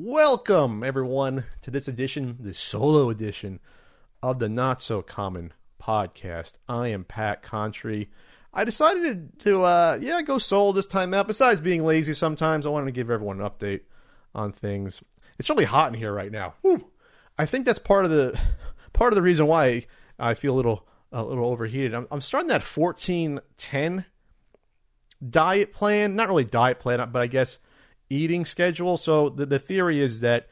Welcome, everyone, to this edition, the solo edition of the Not So Common podcast. I am Pat Contri. I decided to, uh, yeah, go solo this time out. Besides being lazy sometimes, I wanted to give everyone an update on things. It's really hot in here right now. I think that's part of the part of the reason why I feel a little a little overheated. I'm, I'm starting that 1410 diet plan, not really diet plan, but I guess eating schedule. So the, the theory is that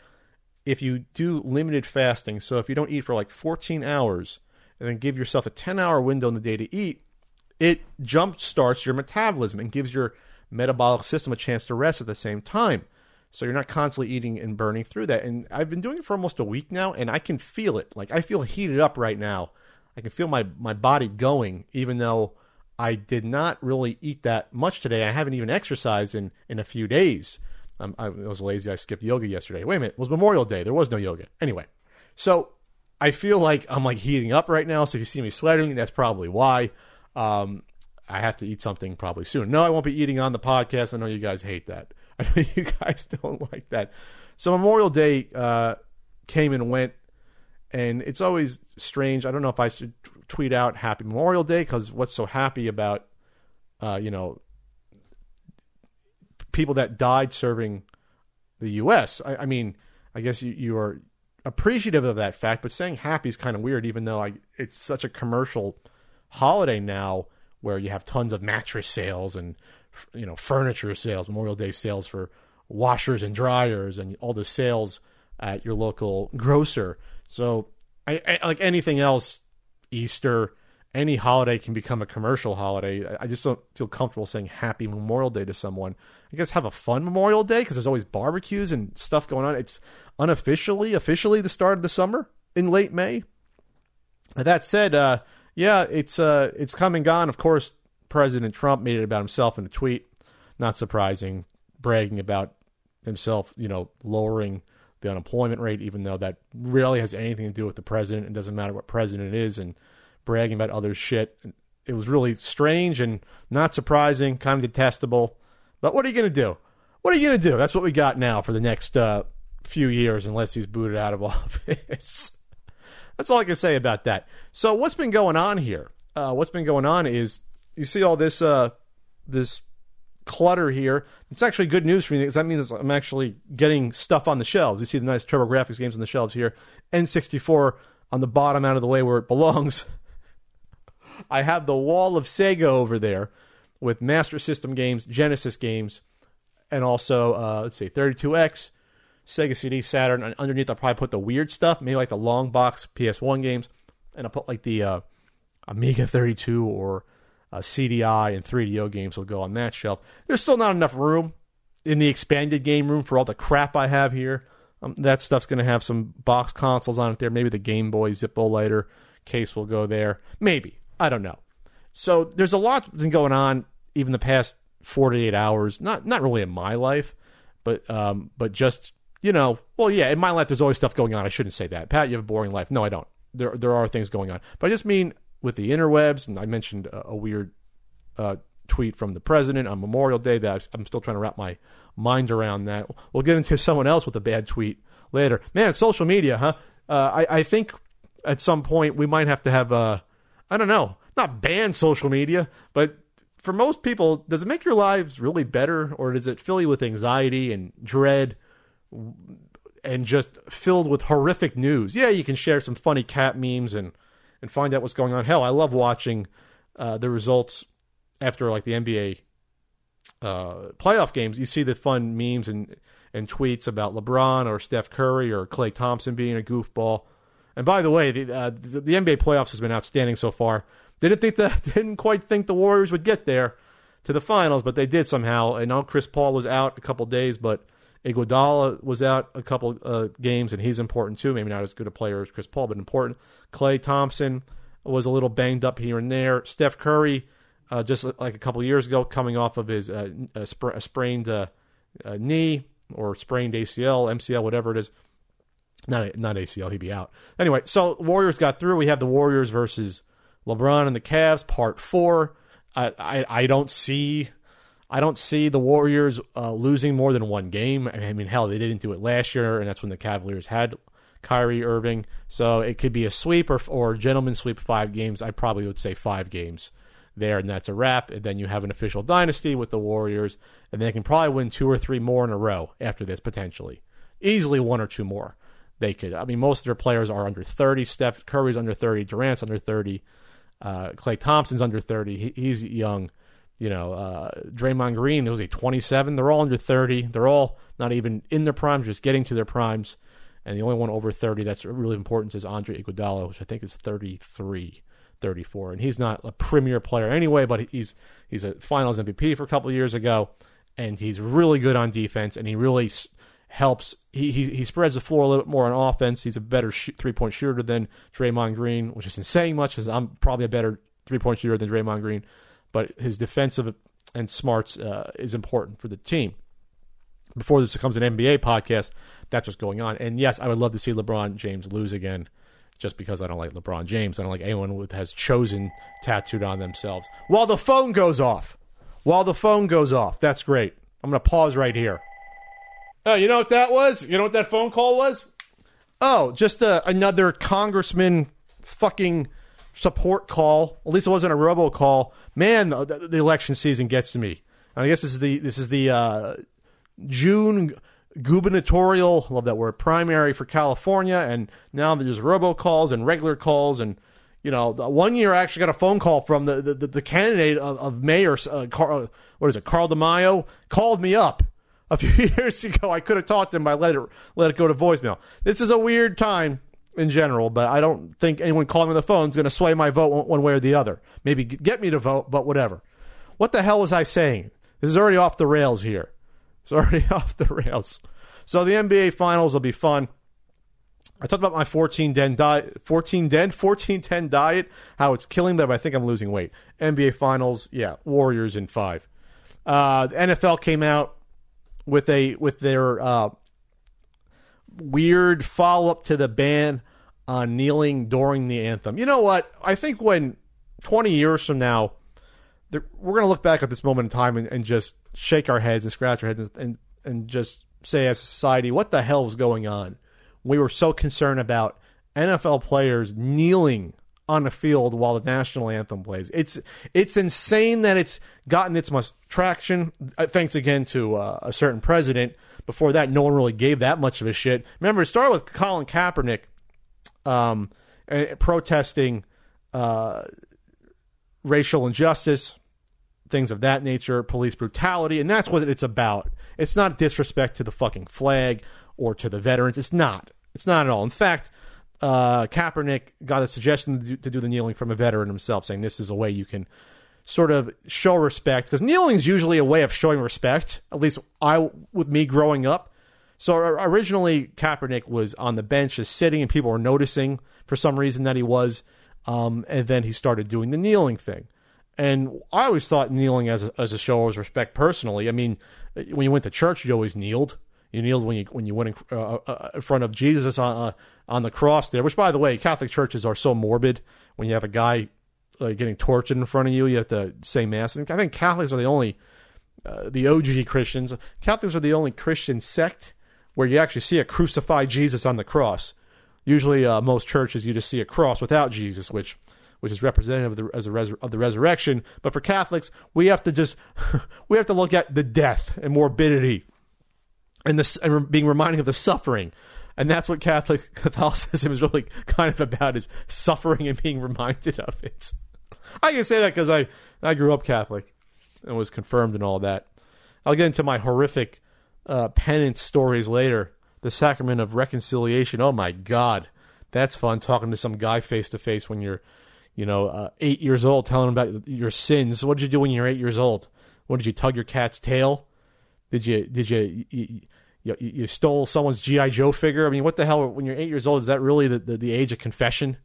if you do limited fasting, so if you don't eat for like 14 hours and then give yourself a 10 hour window in the day to eat, it jump starts your metabolism and gives your metabolic system a chance to rest at the same time. So you're not constantly eating and burning through that. And I've been doing it for almost a week now, and I can feel it. Like I feel heated up right now. I can feel my, my body going, even though I did not really eat that much today. I haven't even exercised in, in a few days. Um, I was lazy. I skipped yoga yesterday. Wait a minute. It was Memorial Day. There was no yoga. Anyway, so I feel like I'm like heating up right now. So if you see me sweating, that's probably why. Um, I have to eat something probably soon. No, I won't be eating on the podcast. I know you guys hate that. I know you guys don't like that. So Memorial Day uh, came and went, and it's always strange. I don't know if I should tweet out Happy Memorial Day because what's so happy about, uh, you know, people that died serving the U.S. I, I mean, I guess you, you are appreciative of that fact, but saying happy is kind of weird, even though I, it's such a commercial holiday now where you have tons of mattress sales and you know furniture sales, Memorial Day sales for washers and dryers, and all the sales at your local grocer. So, I, I, like anything else, Easter, any holiday can become a commercial holiday. I just don't feel comfortable saying Happy Memorial Day to someone. I guess have a fun Memorial Day because there's always barbecues and stuff going on. It's unofficially, officially the start of the summer in late May. That said, uh, yeah, it's uh, it's come and gone. Of course, President Trump made it about himself in a tweet. Not surprising, bragging about himself, you know, lowering the unemployment rate, even though that really has anything to do with the president. It doesn't matter what president it is, and bragging about other shit. It was really strange and not surprising, kind of detestable. But what are you going to do? What are you going to do? That's what we got now for the next uh, few years, unless he's booted out of office. That's all I can say about that. So, what's been going on here? Uh, what's been going on is you see all this uh, this clutter here. It's actually good news for me because that means I'm actually getting stuff on the shelves. You see the nice TurboGrafx games on the shelves here. N64 on the bottom out of the way where it belongs. I have the wall of Sega over there with Master System games, Genesis games, and also uh, let's see, 32X, Sega CD, Saturn. And underneath, I'll probably put the weird stuff, maybe like the long box PS1 games, and I'll put like the uh, Amiga 32 or uh, CDI and 3DO games will go on that shelf. There's still not enough room in the expanded game room for all the crap I have here. Um, that stuff's going to have some box consoles on it there. Maybe the Game Boy Zippo lighter case will go there. Maybe. I don't know. So there's a lot been going on even the past 48 hours. Not not really in my life, but um, but just you know, well, yeah, in my life there's always stuff going on. I shouldn't say that. Pat, you have a boring life. No, I don't. There there are things going on, but I just mean with the interwebs, and I mentioned a, a weird uh, tweet from the president on Memorial Day that I'm still trying to wrap my mind around that. We'll get into someone else with a bad tweet later. Man, social media, huh? Uh, I, I think at some point we might have to have, uh, I don't know, not ban social media, but for most people, does it make your lives really better or does it fill you with anxiety and dread and just filled with horrific news? Yeah, you can share some funny cat memes and and find out what's going on. Hell, I love watching uh, the results after like the NBA uh, playoff games. You see the fun memes and and tweets about LeBron or Steph Curry or Klay Thompson being a goofball. And by the way, the, uh, the, the NBA playoffs has been outstanding so far. Didn't think that didn't quite think the Warriors would get there to the finals, but they did somehow. And now Chris Paul was out a couple days, but Iguodala was out a couple uh, games, and he's important too. Maybe not as good a player as Chris Paul, but important. Klay Thompson was a little banged up here and there. Steph Curry, uh, just like a couple years ago, coming off of his uh, a, a sprained uh, uh, knee or sprained ACL, MCL, whatever it is. Not not ACL, he'd be out. Anyway, so Warriors got through. We have the Warriors versus LeBron and the Cavs, part four. I, I, I don't see I don't see the Warriors uh, losing more than one game. I mean, hell, they didn't do it last year, and that's when the Cavaliers had Kyrie Irving. So it could be a sweep or, or gentleman sweep five games. I probably would say five games there, and that's a wrap. And then you have an official dynasty with the Warriors, and they can probably win two or three more in a row after this, potentially. Easily one or two more. They could. I mean, most of their players are under 30. Steph Curry's under 30. Durant's under 30. Uh, Klay Thompson's under 30. He, he's young. You know, uh, Draymond Green, it was he 27? They're all under 30. They're all not even in their primes, just getting to their primes. And the only one over 30 that's really important is Andre Iguodala, which I think is 33, 34. And he's not a premier player anyway, but he's he's a Finals MVP for a couple years ago, and he's really good on defense, and he really helps. He, he he spreads the floor a little bit more on offense. He's a better three point shooter than Draymond Green, which isn't saying much, because I'm probably a better three point shooter than Draymond Green but his defensive and smarts uh, is important for the team. Before this becomes an NBA podcast, that's what's going on. And yes, I would love to see LeBron James lose again, just because I don't like LeBron James. I don't like anyone who has chosen tattooed on themselves. While the phone goes off, while the phone goes off, that's great. I'm going to pause right here. Oh, you know what that was? You know what that phone call was? Oh, just uh, another congressman fucking support call. At least it wasn't a robo call. Man, the, the election season gets to me. And I guess this is the this is the uh, June gubernatorial, love that word, primary for California, and now there's robocalls and regular calls, and you know, one year I actually got a phone call from the the, the candidate of, of mayor, uh, Carl, uh, what is it, Carl DeMaio, called me up a few years ago. I could have talked to him, I let it let it go to voicemail. This is a weird time in general, but I don't think anyone calling on the phone is going to sway my vote one way or the other. Maybe get me to vote, but whatever. What the hell was I saying? This is already off the rails here. It's already off the rails. So the NBA Finals will be fun. I talked about my 14 den diet, 14 den, 14 10 diet, how it's killing me, but I think I'm losing weight. NBA Finals, yeah, Warriors in five. Uh, the NFL came out with a with their uh, weird follow up to the ban on kneeling during the anthem. You know what? I think when 20 years from now, we're going to look back at this moment in time and, and, just shake our heads and scratch our heads and, and, and just say as a society, what the hell was going on? We were so concerned about NFL players kneeling on the field while the national anthem plays. It's it's insane that it's gotten its much traction. Uh, thanks again to uh, a certain president before that, no one really gave that much of a shit. Remember, it started with Colin Kaepernick um, protesting uh, racial injustice, things of that nature, police brutality, and that's what it's about. It's not disrespect to the fucking flag or to the veterans. It's not. It's not at all. In fact, uh, Kaepernick got a suggestion to do, to do the kneeling from a veteran himself, saying this is a way you can sort of show respect because kneeling is usually a way of showing respect. At least I, with me growing up. So originally, Kaepernick was on the bench, just sitting, and people were noticing for some reason that he was. Um, and then he started doing the kneeling thing. And I always thought kneeling as a, as a show of respect personally. I mean, when you went to church, you always kneeled. You kneeled when you when you went in, uh, uh, in front of Jesus on uh, on the cross there. Which, by the way, Catholic churches are so morbid. When you have a guy like getting tortured in front of you. You have to say mass. And I think Catholics are the only, uh, the OG Christians. Catholics are the only Christian sect where you actually see a crucified Jesus on the cross. Usually, uh, most churches you just see a cross without Jesus, which which is representative of the, as a res- of the resurrection. But for Catholics, we have to just we have to look at the death and morbidity, and this and being reminding of the suffering. And that's what Catholic Catholicism is really kind of about: is suffering and being reminded of it. I can say that because I, I grew up Catholic and was confirmed and all that. I'll get into my horrific uh, penance stories later. The sacrament of reconciliation. Oh my God, that's fun talking to some guy face to face when you're, you know, uh, eight years old, telling him about your sins. What did you do when you were eight years old? What did you tug your cat's tail? Did you did you you, you, you stole someone's GI Joe figure? I mean, what the hell? When you're eight years old, is that really the, the, the age of confession?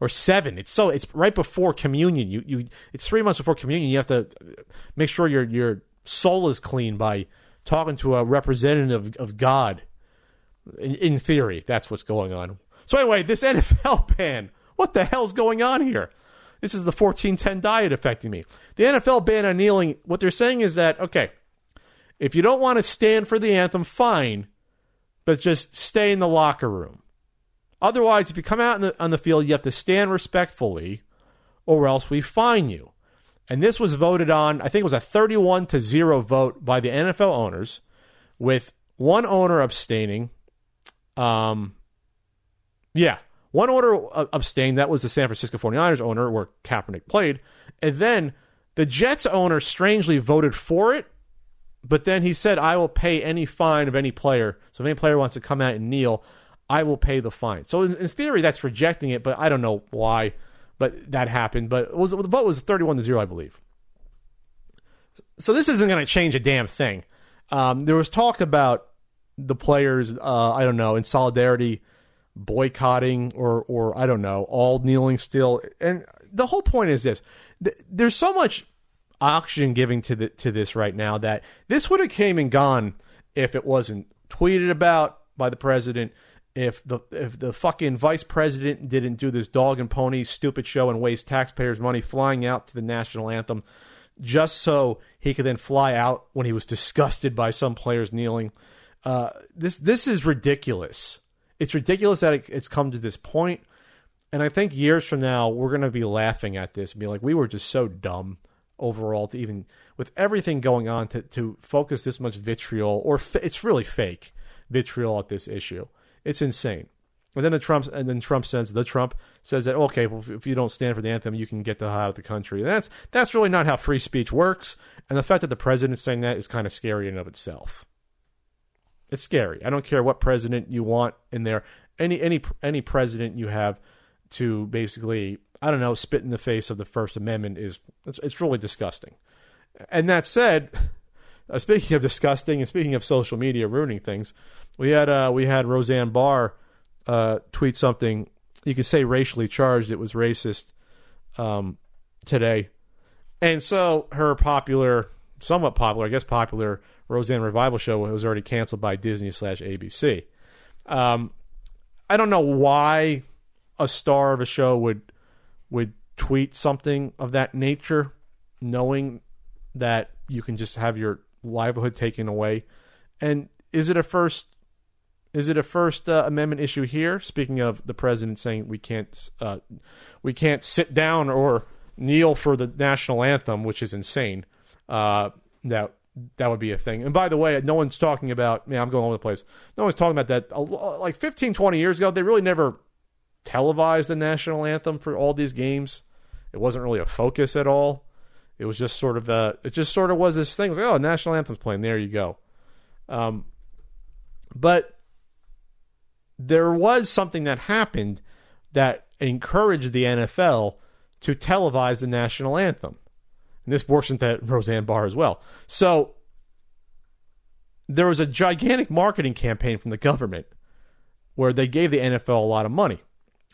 Or seven. It's so it's right before communion. You you it's three months before communion. You have to make sure your your soul is clean by talking to a representative of, God. In, in, theory, that's what's going on. So anyway, this NFL ban. What the hell's going on here? This is the 1410 diet affecting me. The NFL ban on kneeling, what they're saying is that, okay, if you don't want to stand for the anthem, fine, but just stay in the locker room. Otherwise, if you come out the, on the field, you have to stand respectfully, or else we fine you. And this was voted on, I think it was a 31 to 0 vote by the NFL owners, with one owner abstaining. Um, yeah, one owner abstained. That was the San Francisco 49ers owner, where Kaepernick played. And then the Jets owner strangely voted for it, but then he said, I will pay any fine of any player. So if any player wants to come out and kneel, I will pay the fine. So in, in theory, that's rejecting it, but I don't know why. But that happened. But was, the vote was 31 to 0, I believe. So this isn't going to change a damn thing. Um, there was talk about the players, uh, I don't know, in solidarity boycotting or, or I don't know, all kneeling still. And the whole point is this there's so much oxygen giving to the to this right now that this would have came and gone if it wasn't tweeted about by the president if the if the fucking vice president didn't do this dog and pony stupid show and waste taxpayers money flying out to the national anthem just so he could then fly out when he was disgusted by some players kneeling uh, this this is ridiculous it's ridiculous that it, it's come to this point. and i think years from now we're going to be laughing at this and be like we were just so dumb overall to even with everything going on to to focus this much vitriol or fa- it's really fake vitriol at this issue. It's insane. And then the Trump and then Trump says the Trump says that okay, well, if you don't stand for the anthem, you can get the hell out of the country. And that's that's really not how free speech works. And the fact that the president's saying that is kind of scary in and of itself. It's scary. I don't care what president you want in there. Any any any president you have to basically I don't know, spit in the face of the First Amendment is it's, it's really disgusting. And that said, uh, speaking of disgusting and speaking of social media ruining things, we had uh, we had Roseanne Barr uh, tweet something. You could say racially charged. It was racist um, today, and so her popular, somewhat popular, I guess popular Roseanne revival show was already canceled by Disney slash ABC. Um, I don't know why a star of a show would would tweet something of that nature, knowing that you can just have your livelihood taken away. And is it a first? Is it a First uh, Amendment issue here? Speaking of the president saying we can't, uh, we can't sit down or kneel for the national anthem, which is insane. Uh, that that would be a thing. And by the way, no one's talking about. Man, I'm going all over the place. No one's talking about that. Like 15, 20 years ago, they really never televised the national anthem for all these games. It wasn't really a focus at all. It was just sort of a, it just sort of was this thing. Was like, oh, national anthem's playing. There you go. Um, but there was something that happened that encouraged the NFL to televise the national anthem. And this works into Roseanne Barr as well. So there was a gigantic marketing campaign from the government where they gave the NFL a lot of money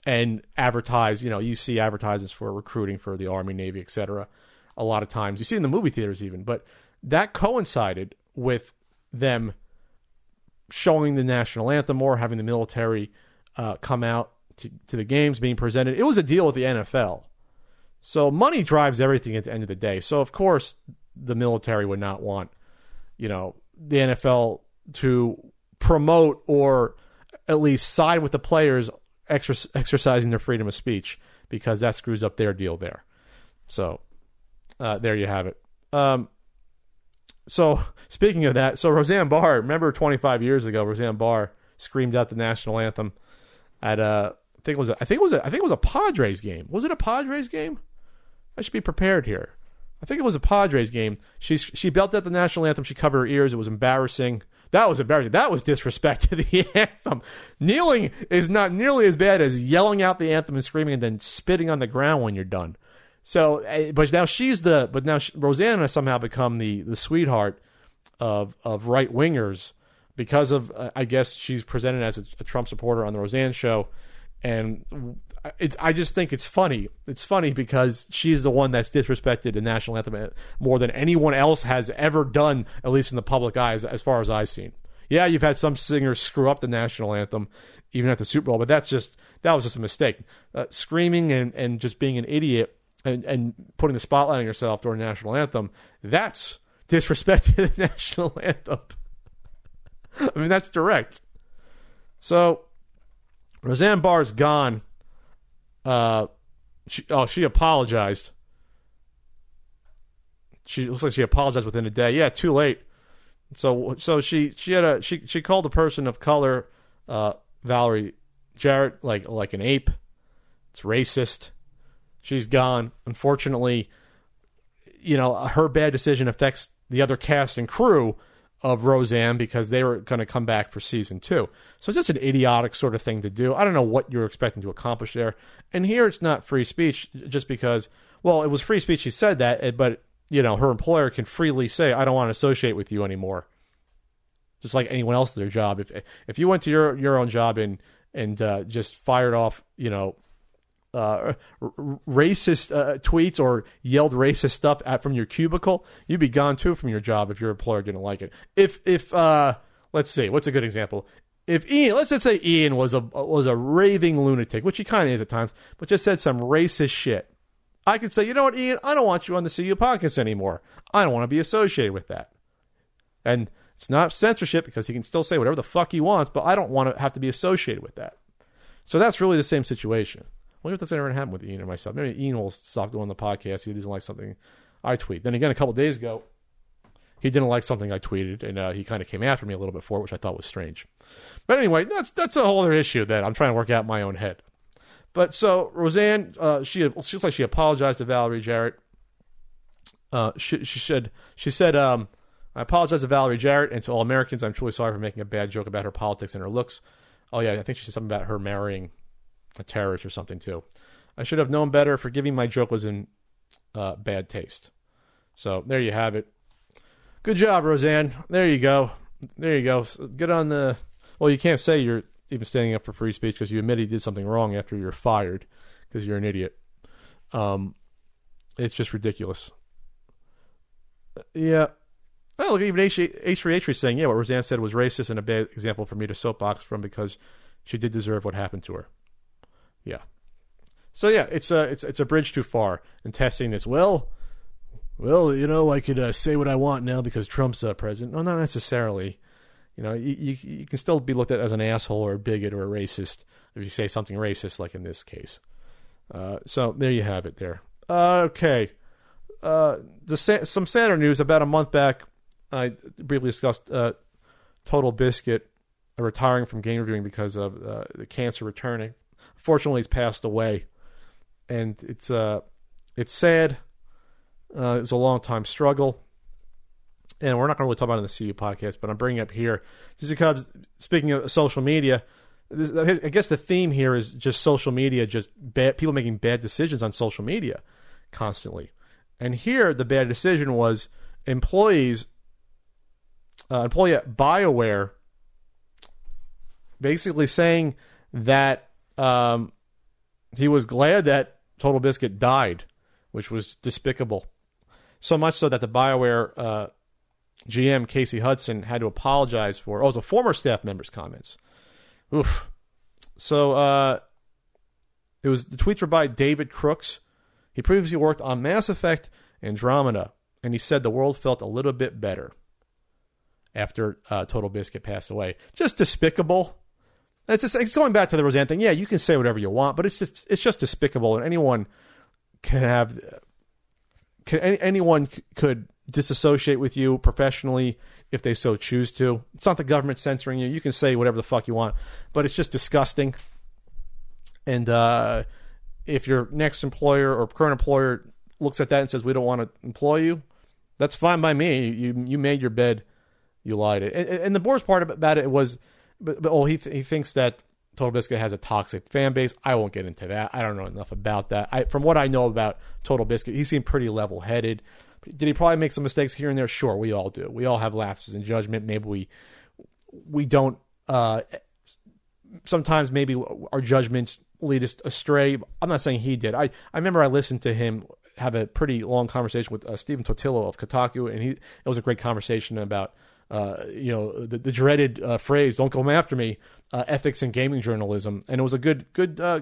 and advertise. You know, you see advertisements for recruiting for the Army, Navy, etc. A lot of times you see in the movie theaters even, but that coincided with them showing the national anthem or having the military uh, come out to, to the games being presented. It was a deal with the NFL. So money drives everything at the end of the day. So of course the military would not want, you know, the NFL to promote or at least side with the players exercising their freedom of speech because that screws up their deal there. So uh, there you have it. Um, so speaking of that, so Roseanne Barr, remember 25 years ago, Roseanne Barr screamed out the national anthem at a, uh, I think it was a, I think it was a, I think it was a Padres game. Was it a Padres game? I should be prepared here. I think it was a Padres game. She she belted out the national anthem. She covered her ears. It was embarrassing. That was embarrassing. That was disrespect to the anthem. Kneeling is not nearly as bad as yelling out the anthem and screaming and then spitting on the ground when you're done. So, eh, but now she's the, but now she, Rosanna somehow become the the sweetheart of of right wingers because of uh, I guess she's presented as a, a, Trump supporter on the Roseanne show, and it's I just think it's funny. It's funny because she's the one that's disrespected the national anthem more than anyone else has ever done, at least in the public eyes, as far as I've seen. Yeah, you've had some singers screw up the national anthem, even at the Super Bowl, but that's just that was just a mistake. Uh, screaming and and just being an idiot and, and putting the spotlight on yourself during the national anthem, that's disrespect to the national anthem. I mean, that's direct. So, Roseanne Barr's gone. Uh, she, oh, she apologized. She looks like she apologized within a day. Yeah, too late. So, so she she had a she she called the person of color, uh, Valerie Jarrett, like like an ape. It's racist. She's gone. Unfortunately, you know her bad decision affects the other cast and crew of Roseanne because they were going to come back for season two. So it's just an idiotic sort of thing to do. I don't know what you're expecting to accomplish there. And here it's not free speech just because, well, it was free speech. She said that, eh, but you know her employer can freely say, "I don't want to associate with you anymore." Just like anyone else, at their job. If if you went to your your own job and and uh, just fired off, you know, uh, racist uh, tweets or yelled racist stuff at from your cubicle, you'd be gone too from your job if your employer didn't like it. If if uh, let's see, what's a good example? If Ian, let's just say Ian was a was a raving lunatic, which he kind of is at times, but just said some racist shit, I could say, you know what, Ian, I don't want you on the CU podcast anymore. I don't want to be associated with that. And it's not censorship because he can still say whatever the fuck he wants, but I don't want to have to be associated with that. So that's really the same situation wonder if that's ever happened with Ian or myself. Maybe Ian will stop doing the podcast. He doesn't like something I tweet. Then again, a couple days ago, he didn't like something I tweeted, and uh, he kind of came after me a little bit for it, which I thought was strange. But anyway, that's that's a whole other issue that I'm trying to work out in my own head. But so Roseanne, uh, she she looks like she apologized to Valerie Jarrett. Uh, she, she said she said um, I apologize to Valerie Jarrett and to all Americans. I'm truly sorry for making a bad joke about her politics and her looks. Oh yeah, I think she said something about her marrying a terrorist or something too. I should have known better. Forgiving my joke was in uh, bad taste. So there you have it. Good job, Roseanne. There you go. There you go. Get on the. Well, you can't say you're even standing up for free speech because you admit you did something wrong after you're fired because you're an idiot. Um, it's just ridiculous. Yeah. Oh, look, even H3H is saying, yeah, what Roseanne said was racist and a bad example for me to soapbox from because she did deserve what happened to her. Yeah. So yeah, it's a it's it's a bridge too far in testing this. Well, well, you know, I could uh, say what I want now because Trump's uh, president. No, not necessarily. You know, you, you, you can still be looked at as an asshole or a bigot or a racist if you say something racist, like in this case. Uh, so there you have it. There. okay. Uh, the some sadder news. About a month back, I briefly discussed uh, Total Biscuit retiring from game reviewing because of uh, the cancer returning. Fortunately, he's passed away, and it's uh, it's sad. Uh, it's a long time struggle, and we're not going to really talk about it in the CU podcast, but I'm bringing up here just because speaking of social media. This, I guess the theme here is just social media, just bad people making bad decisions on social media constantly. And here, the bad decision was employees, uh, employee at BioWare, basically saying that um, he was glad that Total Biscuit died, which was despicable. So much so that the BioWare uh, GM, Casey Hudson, had to apologize for. Oh, it was a former staff member's comments. Oof. So uh, it was the tweets were by David Crooks. He previously worked on Mass Effect Andromeda, and he said the world felt a little bit better after uh, Total Biscuit passed away. Just despicable. It's just, it's going back to the Roseanne thing. Yeah, you can say whatever you want, but it's just, it's just despicable, and anyone can have can anyone could disassociate with you professionally if they so choose to. It's not the government censoring you. You can say whatever the fuck you want, but it's just disgusting. And uh, if your next employer or current employer looks at that and says we don't want to employ you, that's fine by me. You you made your bed, you lied. And, and the worst part about it was but, but oh, he th- he thinks that Total Biscuit has a toxic fan base. I won't get into that. I don't know enough about that. I, from what I know about Total Biscuit, he seemed pretty level headed. Did he probably make some mistakes here and there? Sure, we all do. We all have lapses in judgment. Maybe we we don't. Uh, sometimes maybe our judgments lead us astray. I'm not saying he did. I I remember I listened to him have a pretty long conversation with uh, Stephen Totilo of Kotaku, and he it was a great conversation about uh, you know, the, the dreaded uh, phrase "Don't come after me," uh, ethics and gaming journalism, and it was a good good uh,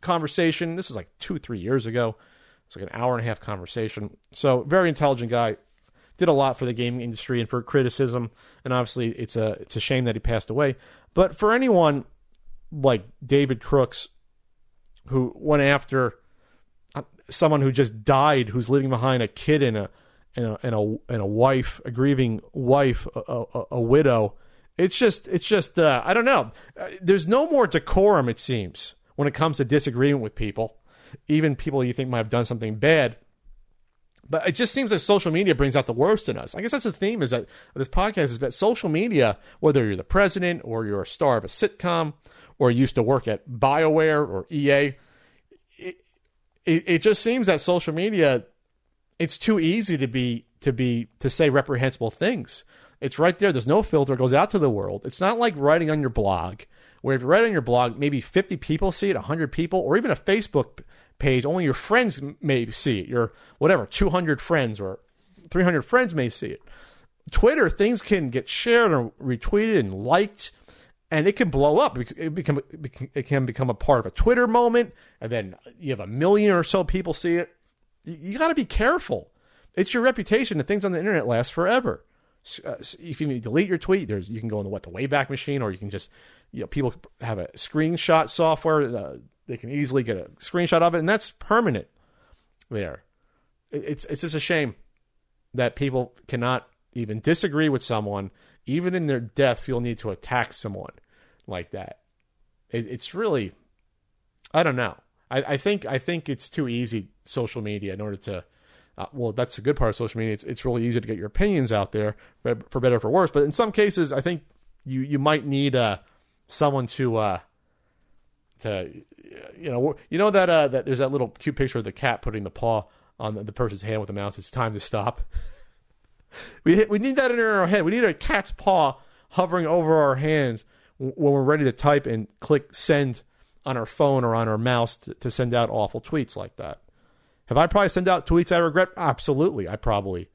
conversation. This is like two three years ago, It's like an hour and a half conversation. So very intelligent guy. Did a lot for the gaming industry and for criticism. And obviously, it's a it's a shame that he passed away. But for anyone like David Crooks, who went after uh, someone who just died, who's leaving behind a kid and a and a and a, and a wife, a grieving wife, a, a, a widow. It's just it's just uh, I don't know. Uh, there's no more decorum it seems when it comes to disagreement with people, even people you think might have done something bad. But it just seems that social media brings out the worst in us. I guess that's the theme is that this podcast is that social media, whether you're the president or you're a star of a sitcom or used to work at BioWare or EA, it, it, it just seems that social media it's too easy to be to be to say reprehensible things. It's right there. There's no filter. It goes out to the world. It's not like writing on your blog, where if you write on your blog, maybe 50 people see it, 100 people, or even a Facebook page, only your friends may see it. Your whatever, 200 friends or 300 friends may see it. Twitter, things can get shared or retweeted and liked, and it can blow up. It, become, it can become a part of a Twitter moment, and then you have a million or so people see it you got to be careful. It's your reputation that things on the internet last forever. Uh, if you delete your tweet, there's you can go in the what the Wayback Machine, or you can just you know people have a screenshot software. Uh, they can easily get a screenshot of it, and that's permanent. There, it's it's just a shame that people cannot even disagree with someone, even in their death, feel need to attack someone like that. It, it's really, I don't know. I, I think I think it's too easy social media in order to. Uh, well, that's a good part of social media. It's it's really easy to get your opinions out there for, for better or for worse. But in some cases, I think you you might need uh, someone to uh, to you know you know that uh, that there's that little cute picture of the cat putting the paw on the, the person's hand with the mouse. It's time to stop. we we need that in our head. We need a cat's paw hovering over our hands when we're ready to type and click send on our phone or on our mouse to, to send out awful tweets like that. Have I probably sent out tweets I regret? Absolutely. I probably,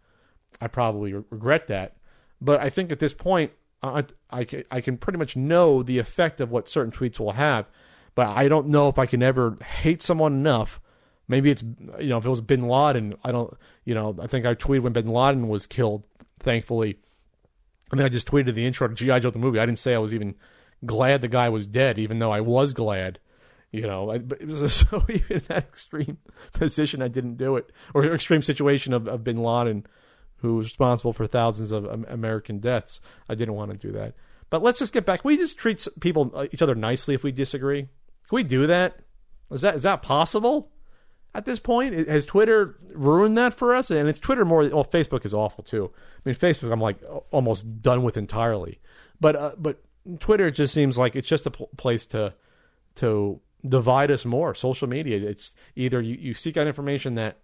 I probably regret that. But I think at this point, I, I, can, I can pretty much know the effect of what certain tweets will have. But I don't know if I can ever hate someone enough. Maybe it's, you know, if it was bin Laden, I don't, you know, I think I tweeted when bin Laden was killed, thankfully. And then I just tweeted the intro to G.I. Joe the movie. I didn't say I was even glad the guy was dead, even though I was glad. You know, I, but it was so even that extreme position, I didn't do it, or extreme situation of, of Bin Laden, who was responsible for thousands of American deaths. I didn't want to do that. But let's just get back. We just treat people uh, each other nicely if we disagree. Can we do that? Is that is that possible? At this point, has Twitter ruined that for us? And it's Twitter more. Well, Facebook is awful too. I mean, Facebook, I'm like almost done with entirely. But uh, but Twitter just seems like it's just a pl- place to to divide us more. Social media, it's either you, you seek out information that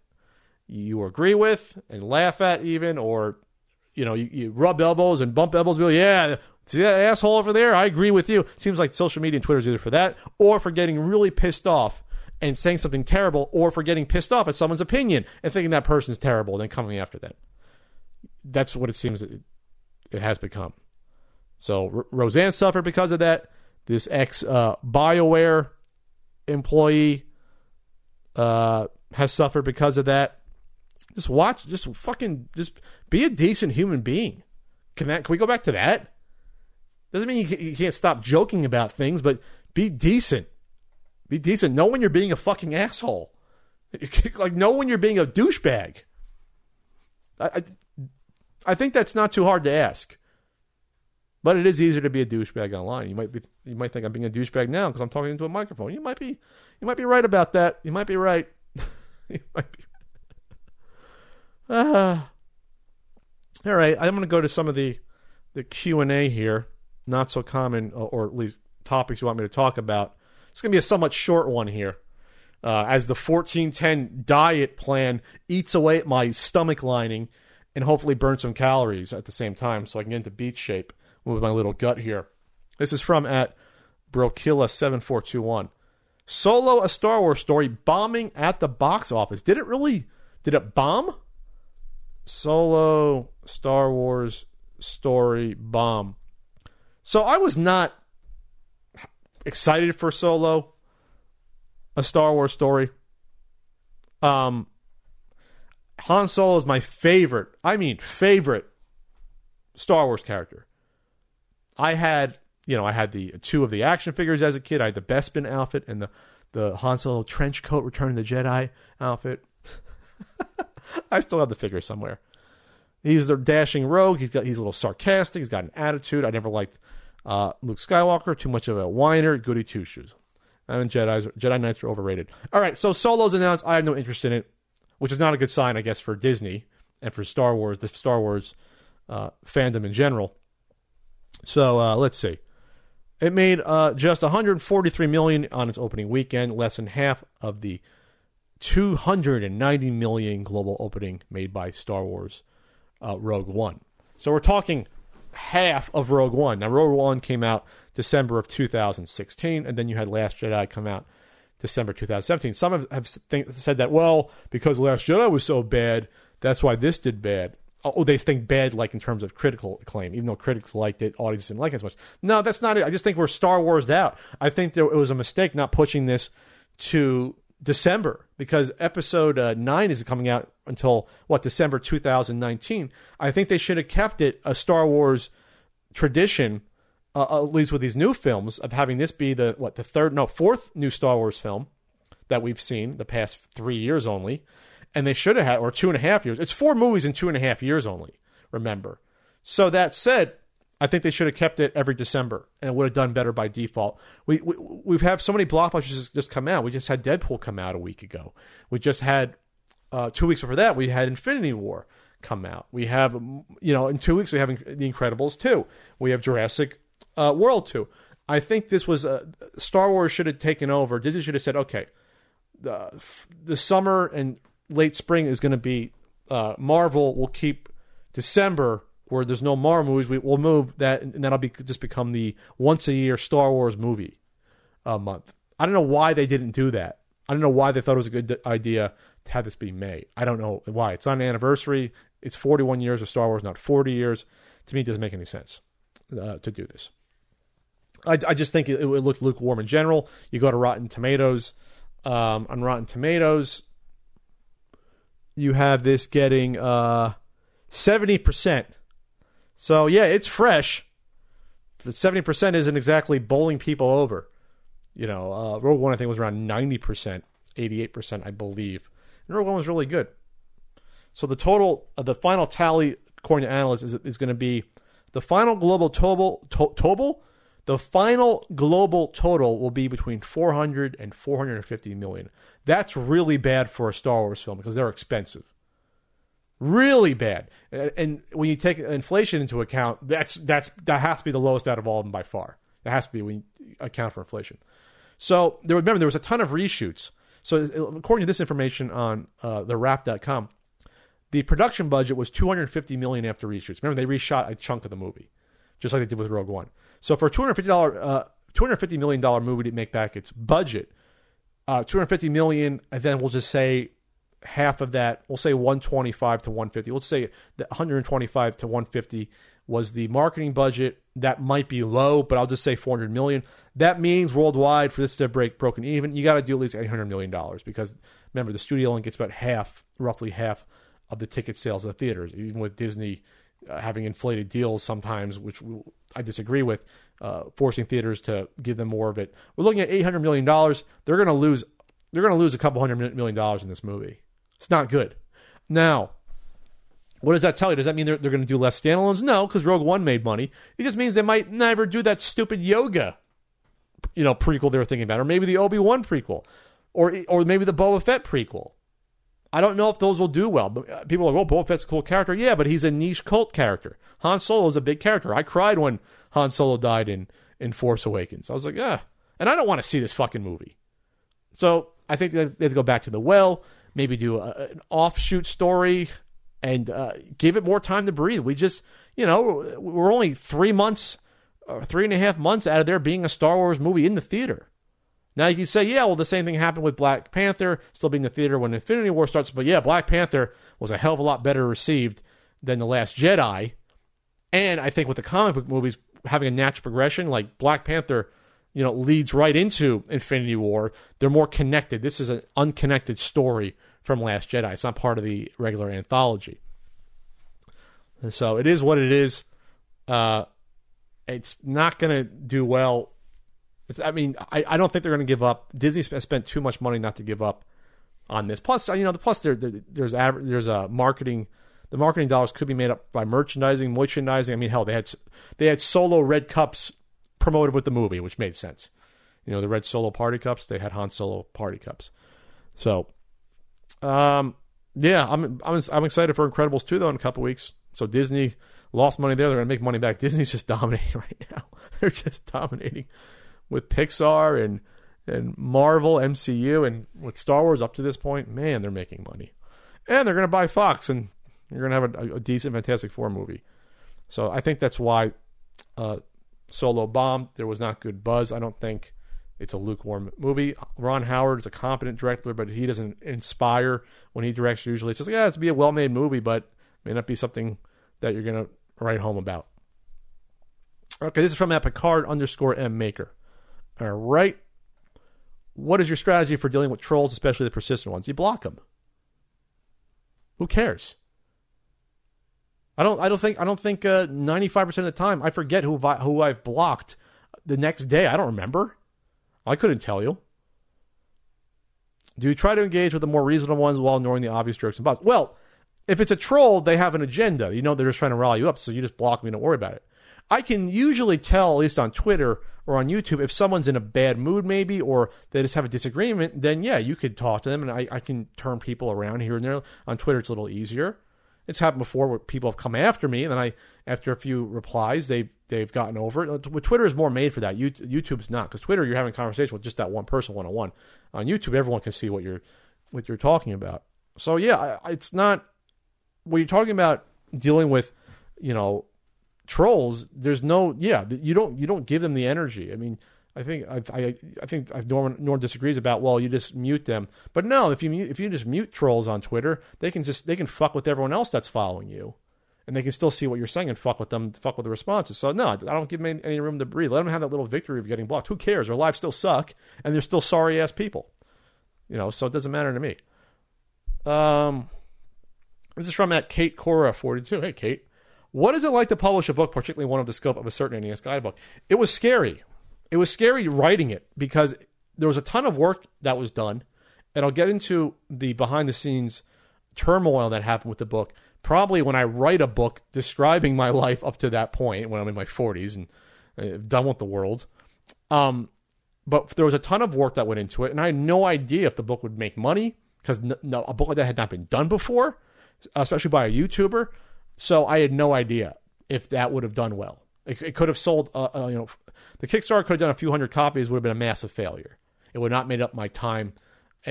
you agree with and laugh at, even, or you know you, you rub elbows and bump elbows. Be like, yeah, see that asshole over there? I agree with you. Seems like social media and Twitter is either for that or for getting really pissed off and saying something terrible, or for getting pissed off at someone's opinion and thinking that person's terrible and then coming after them. That's what it seems it, it has become. So R- Roseanne suffered because of that. This ex uh, BioWare employee uh, has suffered because of that. Just watch, just fucking, just be a decent human being. Can that? Can we go back to that? Doesn't mean you, can't stop joking about things, but be decent. Be decent. Know when you're being a fucking asshole. like know when you're being a douchebag. I, I, I think that's not too hard to ask. But it is easier to be a douchebag online. You might be you might think I'm being a douchebag now because I'm talking into a microphone. You might be you might be right about that. You might be right. you might be. Uh, all right, I'm going to go to some of the the Q and A here. Not so common, or at least topics you want me to talk about. It's going to be a somewhat short one here, uh, as the 1410 diet plan eats away at my stomach lining and hopefully burn some calories at the same time, so I can get into beach shape with my little gut here. This is from at Brokilla7421. Solo, a Star Wars story bombing at the box office. Did it really? Did it bomb? Solo, Star Wars story bomb. So I was not excited for Solo, a Star Wars story. Um, Han Solo is my favorite. I mean, favorite Star Wars character. I had, you know, I had the two of the action figures as a kid. I had the Bespin outfit and the the Han Solo trench coat, Return the Jedi outfit. I still have the figure somewhere. He's the dashing rogue. He's got he's a little sarcastic. He's got an attitude. I never liked uh, Luke Skywalker. Too much of a whiner. Goody two shoes. And Jedi's Jedi Knights are overrated. All right, so Solo's announced. I have no interest in it, which is not a good sign, I guess, for Disney and for Star Wars, the Star Wars uh, fandom in general. So uh, let's see. It made uh, just 143 million on its opening weekend, less than half of the 290 million global opening made by Star Wars uh, Rogue One. So we're talking half of Rogue One. Now, Rogue One came out December of 2016, and then you had Last Jedi come out December 2017. Some have, think, said that, well, because Last Jedi was so bad, that's why this did bad. Oh, they think bad, like in terms of critical acclaim, even though critics liked it, audiences didn't like it as much. No, that's not it. I just think we're Star Wars out. I think there, it was a mistake not pushing this to December because episode uh, 9 is coming out until what December 2019. I think they should have kept it a Star Wars tradition uh, at least with these new films of having this be the what the third no fourth new Star Wars film that we've seen the past 3 years only and they should have had or two and a half years. It's four movies in two and a half years only, remember. So that said, I think they should have kept it every December, and it would have done better by default. We, we we've had so many blockbusters just come out. We just had Deadpool come out a week ago. We just had uh, two weeks before that. We had Infinity War come out. We have you know in two weeks we have The Incredibles two. We have Jurassic uh, World two. I think this was uh, Star Wars should have taken over. Disney should have said, okay, the the summer and late spring is going to be uh, Marvel. Will keep December where there's no Marvel movies, we, will move that, and that'll be just become the once a year Star Wars movie a month. I don't know why they didn't do that. I don't know why they thought it was a good idea to have this be May. I don't know why. It's not an anniversary. It's 41 years of Star Wars, not 40 years. To me, it doesn't make any sense uh, to do this. I, I just think it, it looked lukewarm in general. You go to Rotten Tomatoes. Um, on Rotten Tomatoes, you have this getting uh, 70% so yeah, it's fresh, but seventy percent isn't exactly bowling people over. You know, uh, Rogue One I think was around ninety percent, eighty-eight percent, I believe. And Rogue One was really good. So the total, uh, the final tally, according to analysts, is, is going to be the final global total. To, total, the final global total will be between 400 and 450 million. That's really bad for a Star Wars film because they're expensive really bad. And when you take inflation into account, that's that's that has to be the lowest out of all of them by far. It has to be when you account for inflation. So there, remember, there was a ton of reshoots. So according to this information on uh, the Wrap.com, the production budget was 250 million after reshoots. Remember, they reshot a chunk of the movie, just like they did with Rogue One. So for a 250 dollar, uh, 250 million dollar movie to make back its budget, uh, 250 million, and then we'll just say half of that, we'll say 125 to 150. Let's say the 125 to 150 was the marketing budget. That might be low, but I'll just say 400 million. That means worldwide for this to break broken even, you got to do at least 800 million dollars because remember the studio only gets about half, roughly half of the ticket sales of the theaters. Even with Disney uh, having inflated deals sometimes, which I disagree with, uh, forcing theaters to give them more of it. We're looking at 800 million dollars. They're going to lose. They're going to lose a couple hundred million dollars in this movie. It's not good. Now, what does that tell you? Does that mean they're, they're going to do less standalones? No, because Rogue One made money. It just means they might never do that stupid Yoda, you know, prequel they were thinking about, or maybe the Obi Wan prequel, or or maybe the Boba Fett prequel. I don't know if those will do well. Uh, people are like, "Oh, Boba Fett's a cool character." Yeah, but he's a niche cult character. Han Solo is a big character. I cried when Han Solo died in in Force Awakens. I was like, "Ah," and I don't want to see this fucking movie. So I think they have to go back to the well maybe do a, an offshoot story and uh, give it more time to breathe. We just, you know, we're only three months, or three and a half months out of there being a Star Wars movie in the theater. Now you can say, yeah, well, the same thing happened with Black Panther, still being in the theater when Infinity War starts. But yeah, Black Panther was a hell of a lot better received than The Last Jedi. And I think with the comic book movies having a natural progression, like Black Panther, you know, leads right into Infinity War. They're more connected. This is an unconnected story from Last Jedi. It's not part of the regular anthology. So it is what it is. Uh, it's not going to do well. It's, I mean, I, I don't think they're going to give up. Disney spent too much money not to give up on this. Plus, you know, the plus there, there there's there's a marketing. The marketing dollars could be made up by merchandising, merchandising. I mean, hell, they had they had solo red cups promoted with the movie, which made sense. You know, the red solo party cups. They had Han Solo party cups. So, um, yeah, I'm I'm I'm excited for Incredibles 2 though in a couple weeks. So Disney lost money there. They're going to make money back. Disney's just dominating right now. They're just dominating with Pixar and and Marvel, MCU, and with Star Wars up to this point. Man, they're making money, and they're going to buy Fox, and you're going to have a, a, decent Fantastic Four movie. So I think that's why uh, Solo bombed. There was not good buzz. I don't think it's a lukewarm movie. Ron Howard is a competent director, but he doesn't inspire when he directs. Usually, it's just like, yeah, it's be a well-made movie, but may not be something that you're going to write home about. Okay, this is from that Picard underscore M Maker. All right. What is your strategy for dealing with trolls, especially the persistent ones? You block them. Who cares? I don't. I don't think. I don't think. Uh, ninety-five percent of the time, I forget who who I've blocked. The next day, I don't remember. I couldn't tell you. Do you try to engage with the more reasonable ones while ignoring the obvious jokes and bots? Well, if it's a troll, they have an agenda. You know they're just trying to rile you up, so you just block me. Don't worry about it. I can usually tell, at least on Twitter or on YouTube, if someone's in a bad mood, maybe, or they just have a disagreement. Then yeah, you could talk to them, and I, I can turn people around here and there. On Twitter, it's a little easier. It's happened before where people have come after me, and then I, after a few replies, they they've gotten over it. Twitter is more made for that. YouTube's not because Twitter, you're having a conversation with just that one person one on one. On YouTube, everyone can see what you're what you're talking about. So yeah, it's not when you're talking about dealing with, you know, trolls. There's no, yeah, you don't you don't give them the energy. I mean, I think I I, I think Norman Norman disagrees about. Well, you just mute them, but no, if you mute, if you just mute trolls on Twitter, they can just they can fuck with everyone else that's following you, and they can still see what you're saying and fuck with them, fuck with the responses. So no, I don't give them any room to breathe. Let them have that little victory of getting blocked. Who cares? Their lives still suck, and they're still sorry ass people. You know, so it doesn't matter to me. Um, this is from that Kate Cora 42. Hey, Kate. What is it like to publish a book, particularly one of the scope of a certain NES guidebook? It was scary. It was scary writing it because there was a ton of work that was done. And I'll get into the behind the scenes turmoil that happened with the book. Probably when I write a book describing my life up to that point, when I'm in my 40s and uh, done with the world. Um, but there was a ton of work that went into it, and I had no idea if the book would make money because no, a book like that had not been done before especially by a YouTuber. So I had no idea if that would have done well. It, it could have sold, uh, uh, you know, the Kickstarter could have done a few hundred copies, would have been a massive failure. It would not made up my time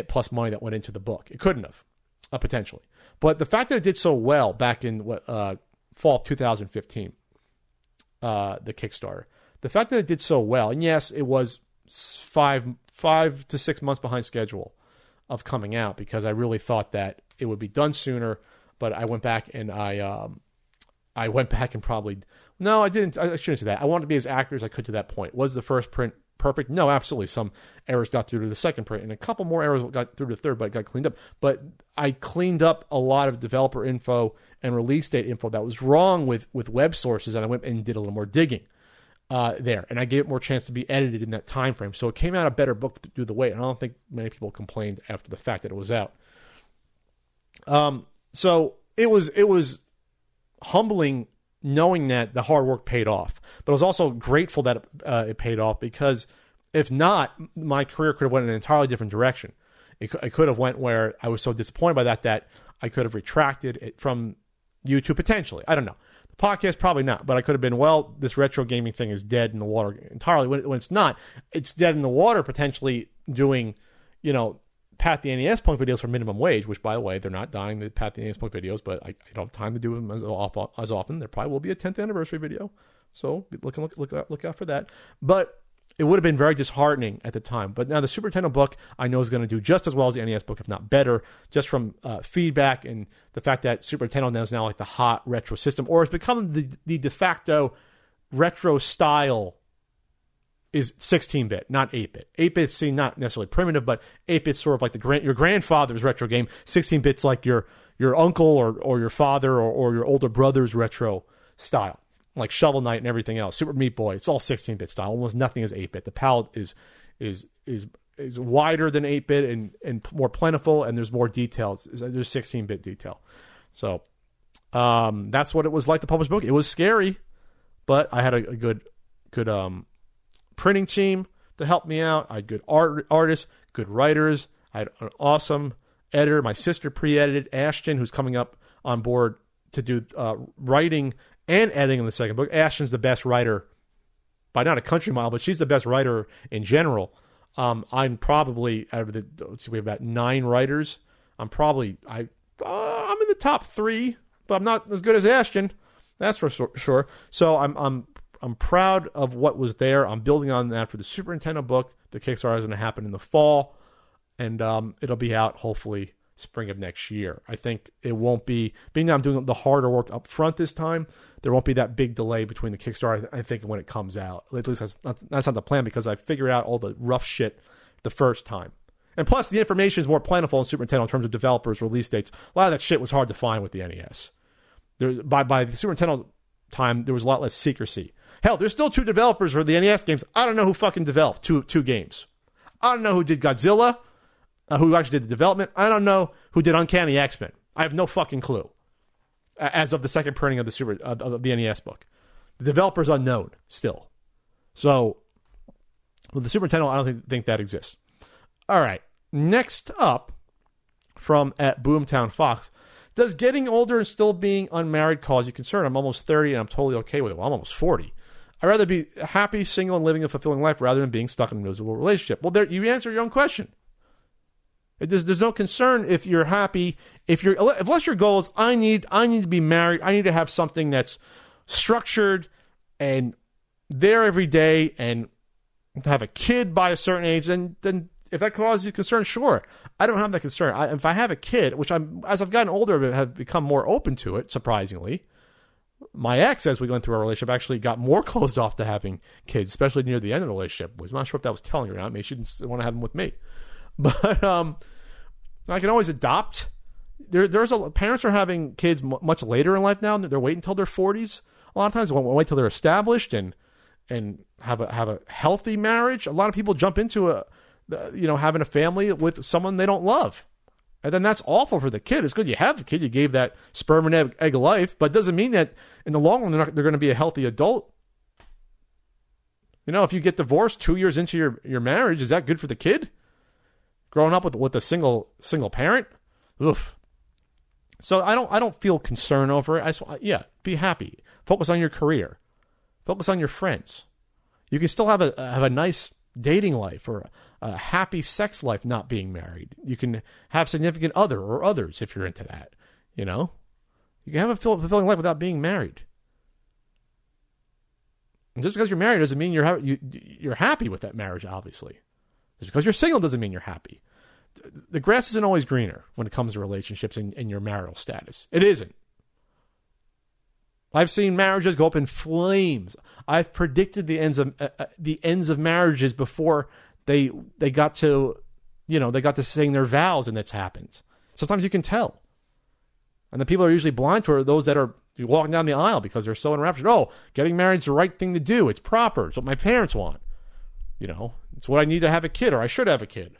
plus money that went into the book. It couldn't have, uh, potentially. But the fact that it did so well back in what uh, fall of 2015, uh, the Kickstarter, the fact that it did so well, and yes, it was five five to six months behind schedule of coming out because I really thought that it would be done sooner but I went back and I um, I went back and probably no, I didn't. I shouldn't say that. I wanted to be as accurate as I could to that point. Was the first print perfect? No, absolutely. Some errors got through to the second print, and a couple more errors got through to the third, but it got cleaned up. But I cleaned up a lot of developer info and release date info that was wrong with with web sources, and I went and did a little more digging. Uh, there, and I gave it more chance to be edited in that time frame. So it came out a better book do the way, And I don't think many people complained after the fact that it was out. Um, so it was it was humbling knowing that the hard work paid off, but I was also grateful that uh, it paid off because if not, my career could have went in an entirely different direction. It, it could have went where I was so disappointed by that that I could have retracted it from YouTube potentially. I don't know. The podcast probably not, but I could have been well. This retro gaming thing is dead in the water entirely. When, when it's not, it's dead in the water potentially doing, you know, Pat the NES Punk videos for minimum wage, which by the way, they're not dying the Pat the NES Punk videos, but I, I don't have time to do them as, as often. There probably will be a 10th anniversary video, so look look look out, look out for that. But it would have been very disheartening at the time. But now the Super Nintendo book I know is going to do just as well as the NES book, if not better, just from uh, feedback and the fact that Super Nintendo is now like the hot retro system, or it's become the the de facto retro style is 16 bit, not 8 bit. 8-bit seem not necessarily primitive, but 8 bits sort of like the grand, your grandfather's retro game. 16 bits like your your uncle or, or your father or, or your older brother's retro style, like Shovel Knight and everything else. Super Meat Boy, it's all 16 bit style. Almost nothing is 8 bit. The palette is is is is wider than 8 bit and and more plentiful, and there's more details. There's 16 bit detail. So um, that's what it was like to publish book. It was scary, but I had a, a good good um, printing team to help me out. I had good art artists, good writers. I had an awesome editor. My sister pre-edited Ashton, who's coming up on board to do uh, writing and editing in the second book. Ashton's the best writer by not a country mile, but she's the best writer in general. Um, I'm probably out of the let's see, we have about nine writers. I'm probably I uh, I'm in the top three, but I'm not as good as Ashton. That's for sure. So I'm I'm I'm proud of what was there. I'm building on that for the Super Nintendo book. The Kickstarter is going to happen in the fall, and um, it'll be out hopefully spring of next year. I think it won't be being that I'm doing the harder work up front this time. There won't be that big delay between the Kickstarter. I think when it comes out, at least that's not, that's not the plan because I figured out all the rough shit the first time. And plus, the information is more plentiful in Super Nintendo in terms of developers, release dates. A lot of that shit was hard to find with the NES. There, by by the Super Nintendo time, there was a lot less secrecy. Hell, there's still two developers for the NES games. I don't know who fucking developed two two games. I don't know who did Godzilla, uh, who actually did the development. I don't know who did Uncanny X Men. I have no fucking clue. As of the second printing of the Super uh, of the NES book, the developer's unknown still. So, with the Super Nintendo, I don't think, think that exists. All right, next up from at Boomtown Fox. Does getting older and still being unmarried cause you concern? I'm almost 30 and I'm totally okay with it. Well, I'm almost 40. I'd rather be happy, single, and living a fulfilling life rather than being stuck in a miserable relationship. Well, there you answer your own question. There's, there's no concern if you're happy. If you're unless your goal is I need I need to be married. I need to have something that's structured and there every day and have a kid by a certain age. Then then if that causes you concern, sure. I don't have that concern. I, if I have a kid, which I'm as I've gotten older, have become more open to it. Surprisingly, my ex, as we went through our relationship, actually got more closed off to having kids, especially near the end of the relationship. Was not sure if that was telling her or not. Maybe she didn't want to have them with me, but um, I can always adopt. There, there's a parents are having kids much later in life now. They're waiting until their 40s. A lot of times, they won't wait till they're established and and have a have a healthy marriage. A lot of people jump into a you know having a family with someone they don't love and then that's awful for the kid. It's good you have the kid. You gave that sperm and egg, life, but it doesn't mean that in the long run they're, not, they're going to be a healthy adult. You know, if you get divorced two years into your, your marriage, is that good for the kid? Growing up with with a single single parent, oof. So I don't I don't feel concern over it. I just, yeah, be happy. Focus on your career. Focus on your friends. You can still have a have a nice dating life or a happy sex life not being married. You can have significant other or others if you're into that. You know, you can have a fulfilling life without being married. And just because you're married doesn't mean you're ha- you, you're happy with that marriage. Obviously, just because you're single doesn't mean you're happy. The grass isn't always greener when it comes to relationships and, and your marital status. It isn't. I've seen marriages go up in flames. I've predicted the ends of uh, uh the ends of marriages before they they got to you know they got to saying their vows and it's happened. Sometimes you can tell. And the people are usually blind to those that are walking down the aisle because they're so enraptured. Oh getting married is the right thing to do. It's proper. It's what my parents want. You know it's what i need to have a kid or i should have a kid.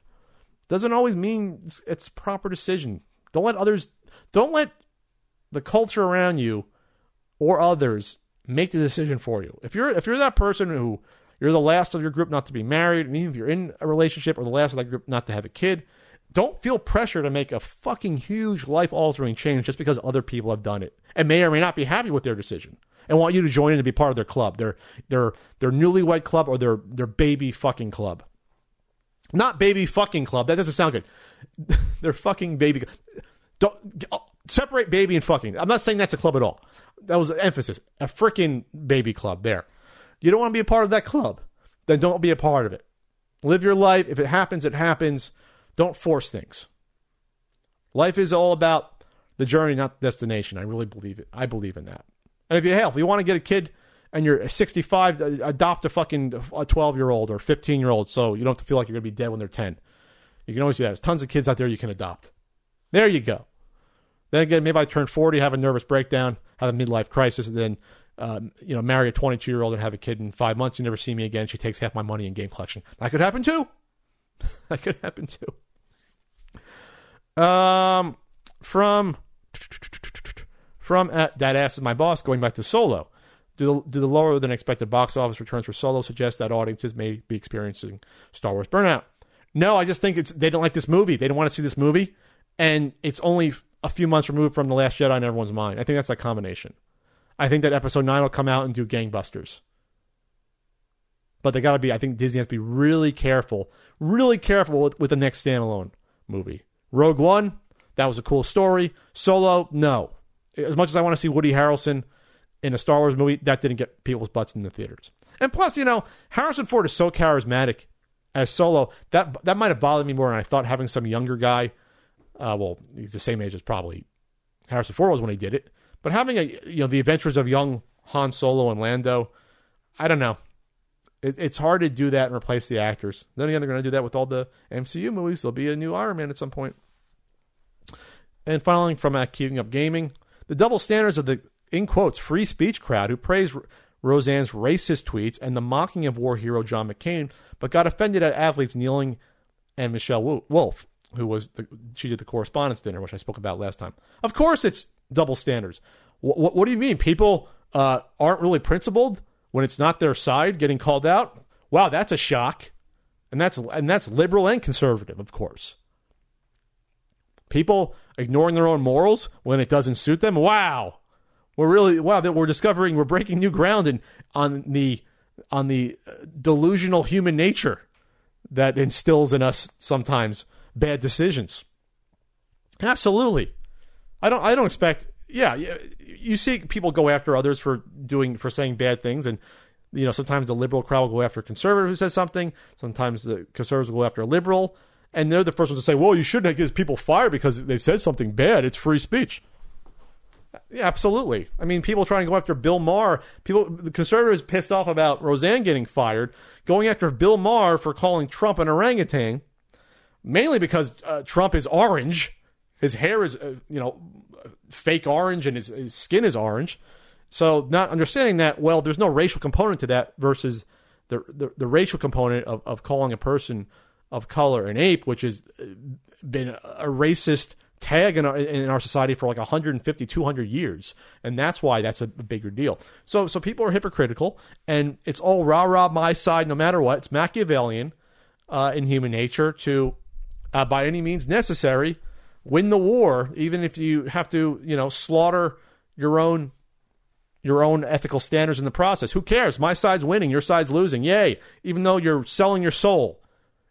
Doesn't always mean it's, it's proper decision. Don't let others don't let the culture around you or others make the decision for you. If you're if you're that person who you're the last of your group not to be married, and even if you're in a relationship or the last of that group not to have a kid, don't feel pressure to make a fucking huge life altering change just because other people have done it and may or may not be happy with their decision and want you to join in to be part of their club, their their their newlywed club or their their baby fucking club. Not baby fucking club. That doesn't sound good. They're fucking baby. Don't uh, separate baby and fucking. I'm not saying that's a club at all. That was emphasis. A freaking baby club there. You don't want to be a part of that club, then don't be a part of it. Live your life. If it happens, it happens. Don't force things. Life is all about the journey, not the destination. I really believe it. I believe in that. And if you hell, if you want to get a kid and you're 65, uh, adopt a fucking a 12 year old or 15 year old, so you don't have to feel like you're gonna be dead when they're 10. You can always do that. There's tons of kids out there you can adopt. There you go. Then again, maybe I turn 40, have a nervous breakdown, have a midlife crisis, and then um, you know marry a 22 year old and have a kid in five months. You never see me again. She takes half my money in game collection. That could happen too. that could happen too. Um, from from uh, that ass is my boss. Going back to Solo, do the, do the lower than expected box office returns for Solo suggest that audiences may be experiencing Star Wars burnout? No, I just think it's they don't like this movie. They don't want to see this movie, and it's only a few months removed from the Last Jedi in everyone's mind. I think that's a combination. I think that Episode Nine will come out and do gangbusters. But they got to be. I think Disney has to be really careful, really careful with, with the next standalone movie. Rogue One, that was a cool story. Solo, no. As much as I want to see Woody Harrelson in a Star Wars movie, that didn't get people's butts in the theaters. And plus, you know, Harrison Ford is so charismatic as Solo that that might have bothered me more than I thought. Having some younger guy, uh, well, he's the same age as probably Harrison Ford was when he did it, but having a you know the adventures of young Han Solo and Lando, I don't know. It, it's hard to do that and replace the actors. Then again, they're going to do that with all the MCU movies. There'll be a new Iron Man at some point. And finally, from uh, Keeping Up Gaming, the double standards of the, in quotes, free speech crowd who praised Roseanne's racist tweets and the mocking of war hero John McCain, but got offended at athletes kneeling and Michelle Wolf, who was the, she did the correspondence dinner, which I spoke about last time. Of course, it's double standards. What, what, what do you mean? People uh, aren't really principled when it's not their side getting called out? Wow, that's a shock, and that's and that's liberal and conservative, of course. People ignoring their own morals when it doesn't suit them. Wow, we're really wow that we're discovering we're breaking new ground in, on the on the uh, delusional human nature that instills in us sometimes bad decisions. Absolutely, I don't I don't expect yeah you see people go after others for doing for saying bad things and you know sometimes the liberal crowd will go after a conservative who says something sometimes the conservatives will go after a liberal and they're the first ones to say, "Well, you shouldn't give people fired because they said something bad. It's free speech." Yeah, absolutely. I mean, people trying to go after Bill Maher. People, the conservatives pissed off about Roseanne getting fired, going after Bill Maher for calling Trump an orangutan, mainly because uh, Trump is orange. His hair is, uh, you know, fake orange, and his, his skin is orange. So, not understanding that, well, there's no racial component to that versus the the, the racial component of, of calling a person of color an ape, which has been a racist tag in our, in our society for like 150 200 years. And that's why that's a bigger deal. So so people are hypocritical and it's all rah rah my side no matter what. It's machiavellian uh, in human nature to uh, by any means necessary win the war even if you have to you know slaughter your own your own ethical standards in the process who cares my side's winning your side's losing yay even though you're selling your soul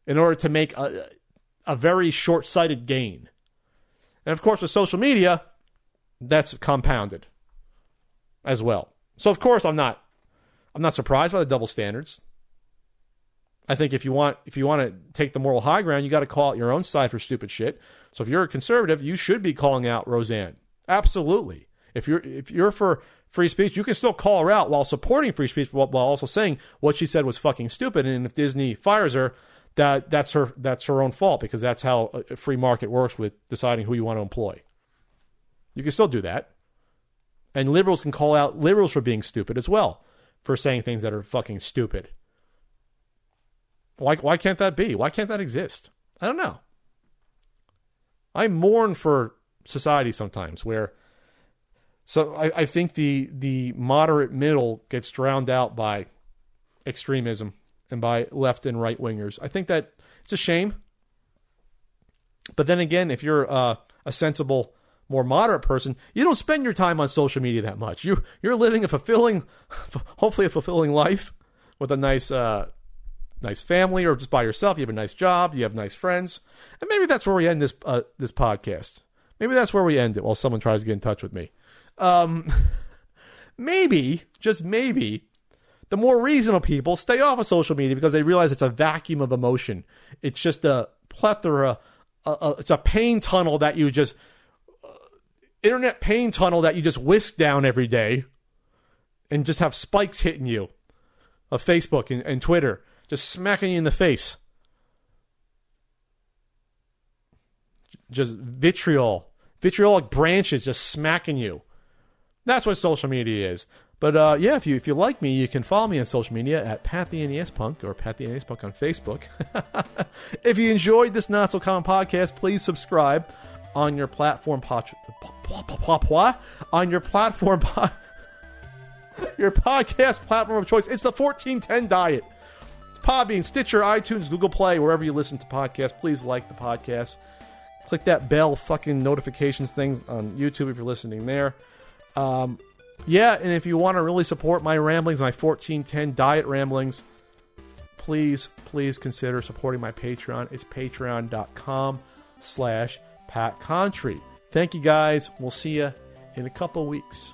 in order to make a, a very short sighted gain. And of course, with social media, that's compounded as well. So of course, I'm not I'm not surprised by the double standards. I think if you want if you want to take the moral high ground, you got to call out your own side for stupid shit. So if you're a conservative, you should be calling out Roseanne. Absolutely. If you're if you're for free speech, you can still call her out while supporting free speech, while also saying what she said was fucking stupid. And if Disney fires her, that that's her that's her own fault because that's how a free market works with deciding who you want to employ. You can still do that. And liberals can call out liberals for being stupid as well, for saying things that are fucking stupid. Why why can't that be? Why can't that exist? I don't know. I mourn for society sometimes where so I, I think the the moderate middle gets drowned out by extremism and by left and right wingers. I think that it's a shame. But then again, if you're uh, a sensible, more moderate person, you don't spend your time on social media that much. You you're living a fulfilling, hopefully a fulfilling life with a nice, uh, nice family, or just by yourself. You have a nice job. You have nice friends, and maybe that's where we end this uh, this podcast. Maybe that's where we end it while someone tries to get in touch with me. Um, maybe, just maybe, the more reasonable people stay off of social media because they realize it's a vacuum of emotion. It's just a plethora. A, a, it's a pain tunnel that you just uh, internet pain tunnel that you just whisk down every day and just have spikes hitting you of Facebook and, and Twitter, just smacking you in the face. Just vitriol, vitriolic branches just smacking you. That's what social media is. But uh, yeah, if you if you like me, you can follow me on social media at Pat the NES Punk or Pat the NES Punk on Facebook. if you enjoyed this not so common podcast, please subscribe on your platform on your platform your podcast platform of choice. It's the 1410 diet. Podbean, Stitcher, iTunes, Google Play, wherever you listen to podcasts. Please like the podcast. Click that bell fucking notifications thing on YouTube if you're listening there. Um, yeah, and if you want to really support my ramblings, my 1410 diet ramblings, please, please consider supporting my Patreon. It's patreon.com slash Pat. Thank you guys. We'll see you in a couple weeks.